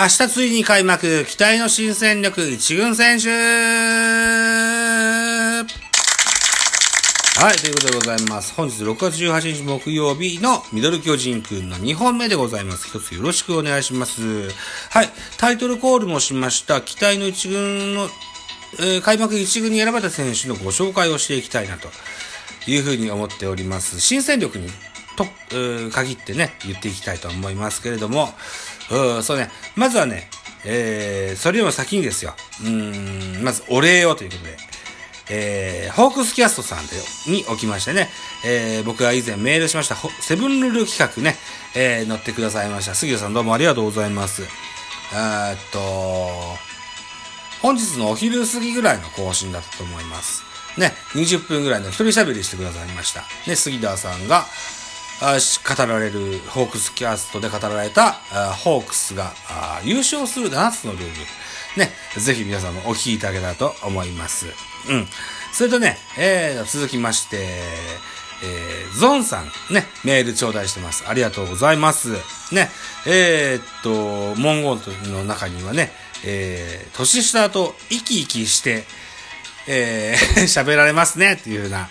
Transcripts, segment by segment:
明日ついに開幕、期待の新戦力、一軍選手はい、ということでございます。本日6月18日木曜日のミドル巨人くんの2本目でございます。一つよろしくお願いします。はい、タイトルコールもしました、期待の一軍の、えー開幕一軍に選ばれた選手のご紹介をしていきたいなというふうに思っております。新戦力にと、限ってね、言っていきたいと思いますけれども、う、そうね、まずはね、えー、それよりも先にですよ、うん、まずお礼をということで、えー、ホークスキャストさんで、におきましてね、えー、僕が以前メールしました、セブンルール企画ね、えー、乗ってくださいました。杉田さんどうもありがとうございます。えっと、本日のお昼過ぎぐらいの更新だったと思います。ね、20分ぐらいの一人喋りしてくださいました。ね、杉田さんが、語られる、ホークスキャストで語られた、あホークスがあ優勝する7つのルール。ね、ぜひ皆さんもお聞きいただけたらと思います。うん。それとね、えー、続きまして、えー、ゾンさん、ね、メール頂戴してます。ありがとうございます。ね、えー、っと、文言の中にはね、えー、年下と生き生きして、えー、喋られますね、っていうふうな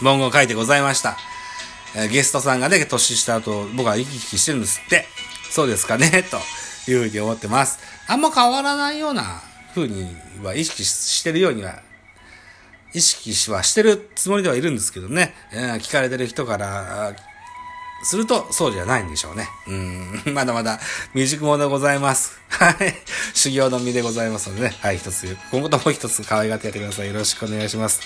文言を書いてございました。えーゲストさんがね、年下と僕は行き来してるんですって。そうですかね、というふうに思ってます。あんま変わらないようなふうには意識してるようには、意識はしてるつもりではいるんですけどね、えー聞かれてる人から、すると、そうじゃないんでしょうね。うん、まだまだ未熟者でございます。はい。修行の身でございますのでね。はい、一つ、今後とも一つ可愛がってやってください。よろしくお願いします。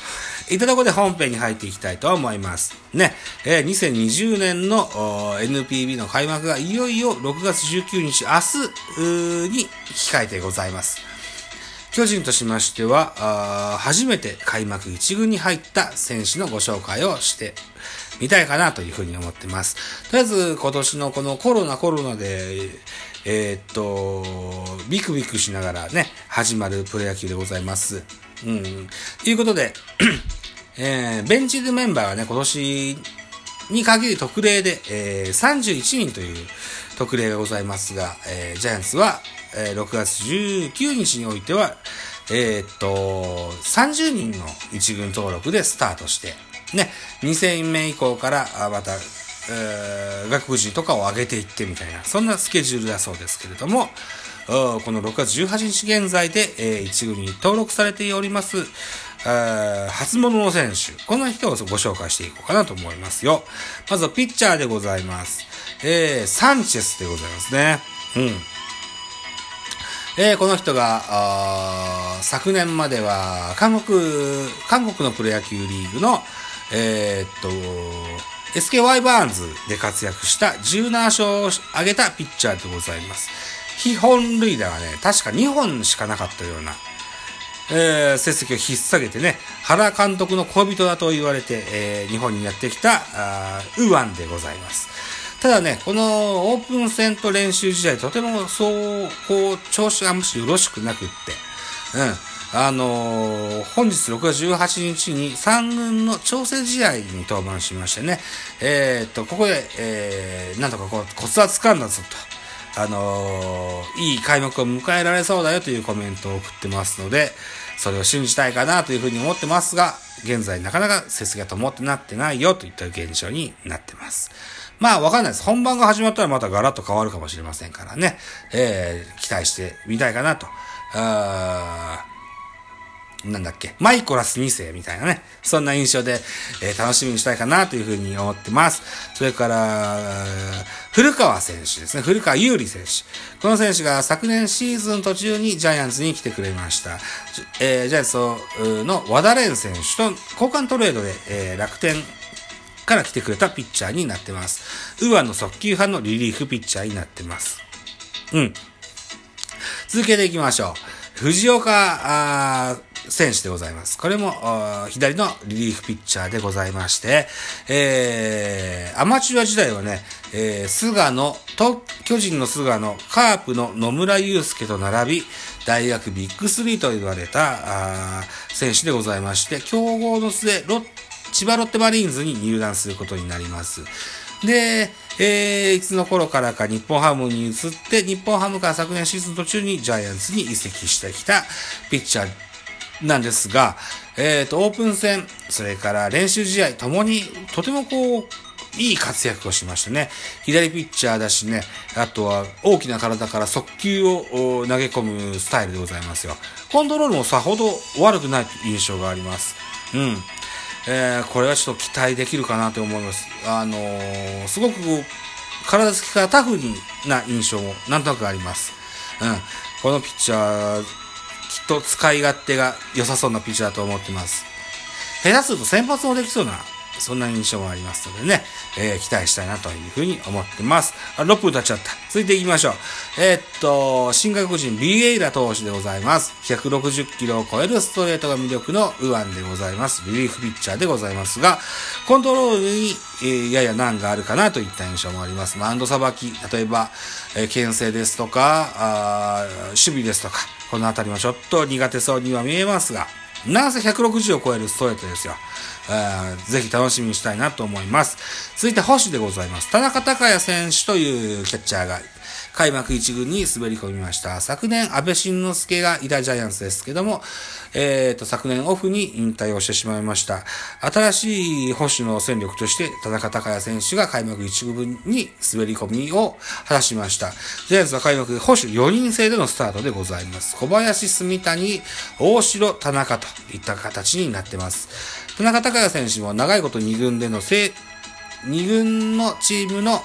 いったところで本編に入っていきたいと思います。ね。えー2020年の NPB の開幕がいよいよ6月19日、明日に控えてございます。巨人としましては、あ初めて開幕一軍に入った選手のご紹介をしてみたいかなというふうに思ってます。とりあえず今年のこのコロナコロナで、えーっと、ビクビクしながらね、始まるプロ野球でございます。うん。ということで、えーベンチでメンバーはね、今年に限り特例で、えー31人という特例がございますが、えージャイアンツは、えー6月19日においては、えーっと、30人の一軍登録でスタートして、ね、2戦目以降から、また、えー外国人とかを上げていってみたいな、そんなスケジュールだそうですけれども、この6月18日現在で、えー一軍に登録されております、初物の選手。この人をご紹介していこうかなと思いますよ。まずはピッチャーでございます。えー、サンチェスでございますね。うん。えーこの人が、昨年までは、韓国、韓国のプロ野球リーグの、えーっと、SKY バーンズで活躍した17勝を挙げたピッチャーでございます。非本塁打はね、確か2本しかなかったような、えー成績を引っ提げてね、原監督の恋人だと言われて、えー日本にやってきた、あウーアンでございます。ただね、このオープン戦と練習試合、とてもそう、こう、調子がむしろよろしくなくって、うん。あのー本日6月18日に3軍の調整試合に登板しましてね、えーっと、ここで、えー、なんとかこう、コツは掴んだぞと。あのーいい開幕を迎えられそうだよというコメントを送ってますので、それを信じたいかなというふうに思ってますが、現在なかなか成績が灯ってなってないよといった現象になってます。まあわかんないです。本番が始まったらまたガラッと変わるかもしれませんからね、えー、期待してみたいかなと。あーなんだっけ、マイコラス2世みたいなね、そんな印象で、えー楽しみにしたいかなというふうに思ってます。それから、古川選手ですね、古川優里選手。この選手が昨年シーズン途中にジャイアンツに来てくれました。えージャイアンツの和田蓮選手と交換トレードで、えー楽天から来てくれたピッチャーになってます。ウーアの速球派のリリーフピッチャーになってます。うん。続けていきましょう。藤岡選手でございます。これも左のリリーフピッチャーでございまして、えー、アマチュア時代はね、えー、菅野、と、巨人の菅野、カープの野村祐介と並び、大学ビッグスリーと言われたあ選手でございまして、競合の末、ロ千葉ロッテマリーンズに入団することになります。で、えー、いつの頃からか日本ハムに移って、日本ハムから昨年シーズン途中にジャイアンツに移籍してきたピッチャーなんですが、えっ、ー、と、オープン戦、それから練習試合ともにとてもこう、いい活躍をしましたね。左ピッチャーだしね、あとは大きな体から速球を投げ込むスタイルでございますよ。コントロールもさほど悪くない印象があります。うん。えー、これはちょっと期待できるかなと思います。あのー、すごく体つきからタフな印象もなんとなくあります。うん。このピッチャー、と使い勝手が良さそうなピッチャーだと思ってます。下手すると先発もできそうなそんな印象もありますのでね、えー、期待したいなというふうに思ってます。あ、6分経っちゃった。続いていきましょう。えー、っと、新外国人ビエイラ投手でございます。160キロを超えるストレートが魅力のウアンでございます。リリーフピッチャーでございますが、コントロールに、えー、やや難があるかなといった印象もあります。マウンドさばき、例えば、えー、牽制ですとか、あ守備ですとか、この辺りもちょっと苦手そうには見えますが、なんせ160を超えるストレートですよ。ぜひ楽しみにしたいなと思います。続いて、星でございます。田中隆也選手というキャッチャーが開幕一軍に滑り込みました。昨年、安倍晋之助がいたジャイアンツですけども、えっ、ー、と、昨年オフに引退をしてしまいました。新しい保守の戦力として、田中隆也選手が開幕一軍に滑り込みを果たしました。ジャイアンツは開幕保守4人制でのスタートでございます。小林、住谷、大城、田中といった形になってます。田中隆也選手も長いこと2軍での2軍のチームの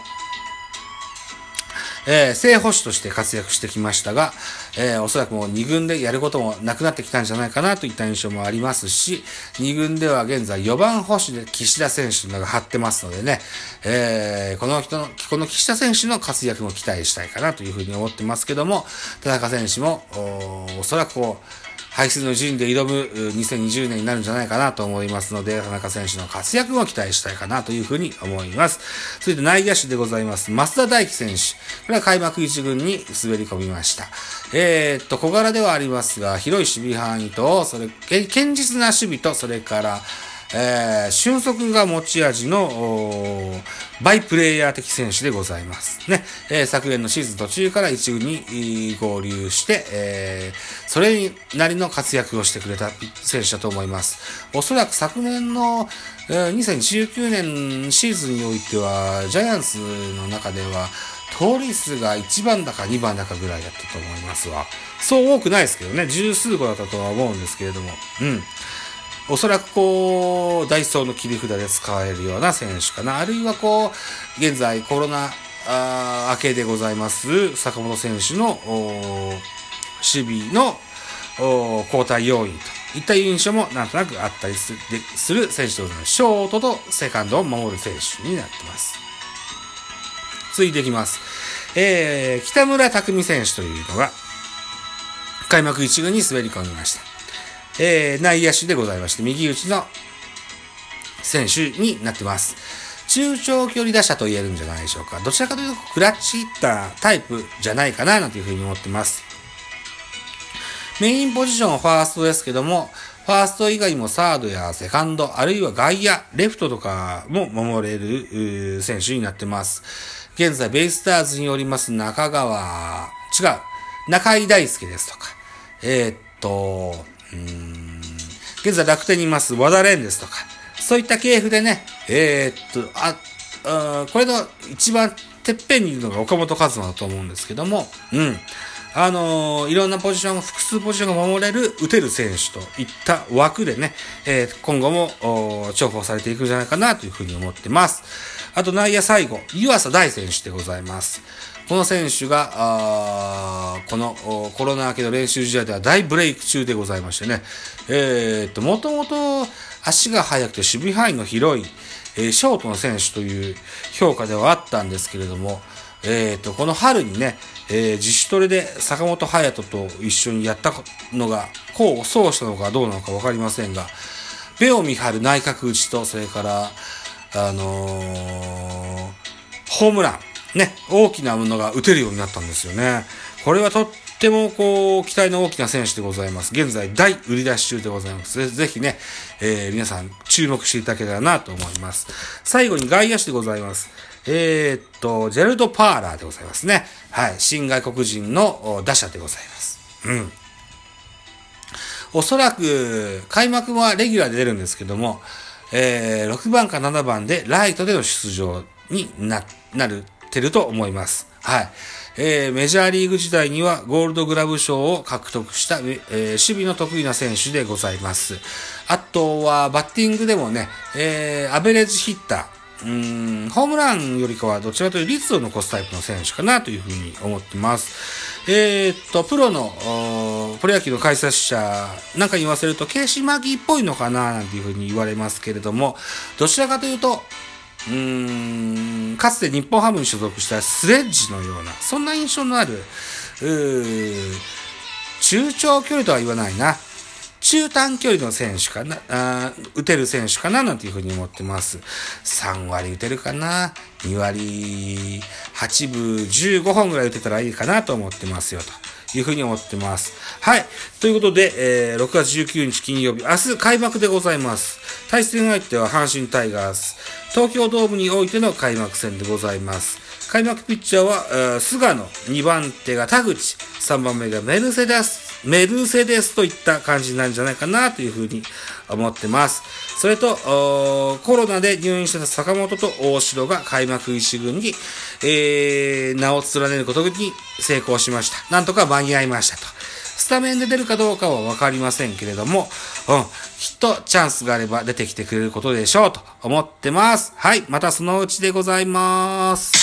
えー、正捕手として活躍してきましたが、えー、おそらくもう2軍でやることもなくなってきたんじゃないかなといった印象もありますし、2軍では現在4番捕手で岸田選手が張ってますのでね、えー、この人の、この岸田選手の活躍も期待したいかなというふうに思ってますけども、田中選手も、おおそらくこう、排出の陣で挑む2020年になるんじゃないかなと思いますので、田中選手の活躍も期待したいかなというふうに思います。続いて内野手でございます。増田大輝選手。これは開幕一軍に滑り込みました。えー、っと、小柄ではありますが、広い守備範囲と、それ、堅実な守備と、それから、えー、俊足が持ち味の、バイプレイヤー的選手でございます。ね。えー、昨年のシーズン途中から一軍に合流して、えー、それなりの活躍をしてくれた選手だと思います。おそらく昨年の、えー、2019年シーズンにおいては、ジャイアンツの中では、通り数が1番だか2番だかぐらいだったと思いますわ。そう多くないですけどね、十数個だったとは思うんですけれども、うん。おそらくこう、ダイソーの切り札で使えるような選手かな。あるいはこう、現在コロナ明けでございます坂本選手の守備の交代要因といった印象もなんとなくあったりする選手でございます。ショートとセカンドを守る選手になってます。続いていきます。えー、北村匠海選手というのが、開幕一軍に滑り込みました。えー、内野手でございまして、右打ちの選手になってます。中長距離打者と言えるんじゃないでしょうか。どちらかというと、クラッチヒッタータイプじゃないかな、なんていうふうに思ってます。メインポジションはファーストですけども、ファースト以外もサードやセカンド、あるいは外野、レフトとかも守れる選手になってます。現在、ベイスターズにおります中川、違う、中井大輔ですとか、えー、っと、現在楽天にいます和田蓮ですとか、そういった系譜でね、えー、っと、あ、あこれの一番てっぺんにいるのが岡本和真だと思うんですけども、うん。あのー、いろんなポジション、複数ポジションが守れる、打てる選手といった枠でね、えー、今後も重宝されていくんじゃないかなというふうに思ってます。あと内野最後、湯浅大選手でございます。この選手が、あこのコロナ明けの練習試合では大ブレイク中でございましてね、えー、っと、もともと足が速くて守備範囲の広い、えー、ショートの選手という評価ではあったんですけれども、えー、っと、この春にね、えー、自主トレで坂本勇人と一緒にやったのが、こう、そうしたのかどうなのかわかりませんが、ベオミハル内角打ちと、それから、あのー、ホームラン、ね、大きなものが打てるようになったんですよね。これはとってもこう、期待の大きな選手でございます。現在大売り出し中でございます。ぜひね、えー、皆さん注目していただけたらなと思います。最後に外野手でございます。えー、っと、ジェルド・パーラーでございますね。はい。新外国人の打者でございます。うん。おそらく、開幕はレギュラーで出るんですけども、えー、6番か7番でライトでの出場にな、なる、てると思います。はい。えー、メジャーリーグ時代にはゴールドグラブ賞を獲得した、えー、守備の得意な選手でございます。あとは、バッティングでもね、えー、アベレージヒッター、うん、ホームランよりかはどちらかというと率を残すタイプの選手かなというふうに思ってます。えー、っと、プロの、プロ野球の解説者なんかに言わせると、ケーシー・マーキーっぽいのかななんていうふうに言われますけれども、どちらかというと、うーん、かつて日本ハムに所属したスレッジのような、そんな印象のある、中長距離とは言わないな。中短距離の選手かな、あ打てる選手かななんていうふうに思ってます。3割打てるかな ?2 割8分15本ぐらい打てたらいいかなと思ってますよと。いうふうに思ってます。はい。ということで、えー、6月19日金曜日、明日開幕でございます。対戦相手は阪神タイガース。東京ドームにおいての開幕戦でございます。開幕ピッチャーは、菅野、2番手が田口、3番目がメルセデス、メルセデスといった感じなんじゃないかなというふうに思ってます。それと、コロナで入院した坂本と大城が開幕一軍に、えー、名を連ねることに成功しました。なんとか間に合いましたと。スタメンで出るかどうかはわかりませんけれども、うん、きっとチャンスがあれば出てきてくれることでしょうと思ってます。はい、またそのうちでございます。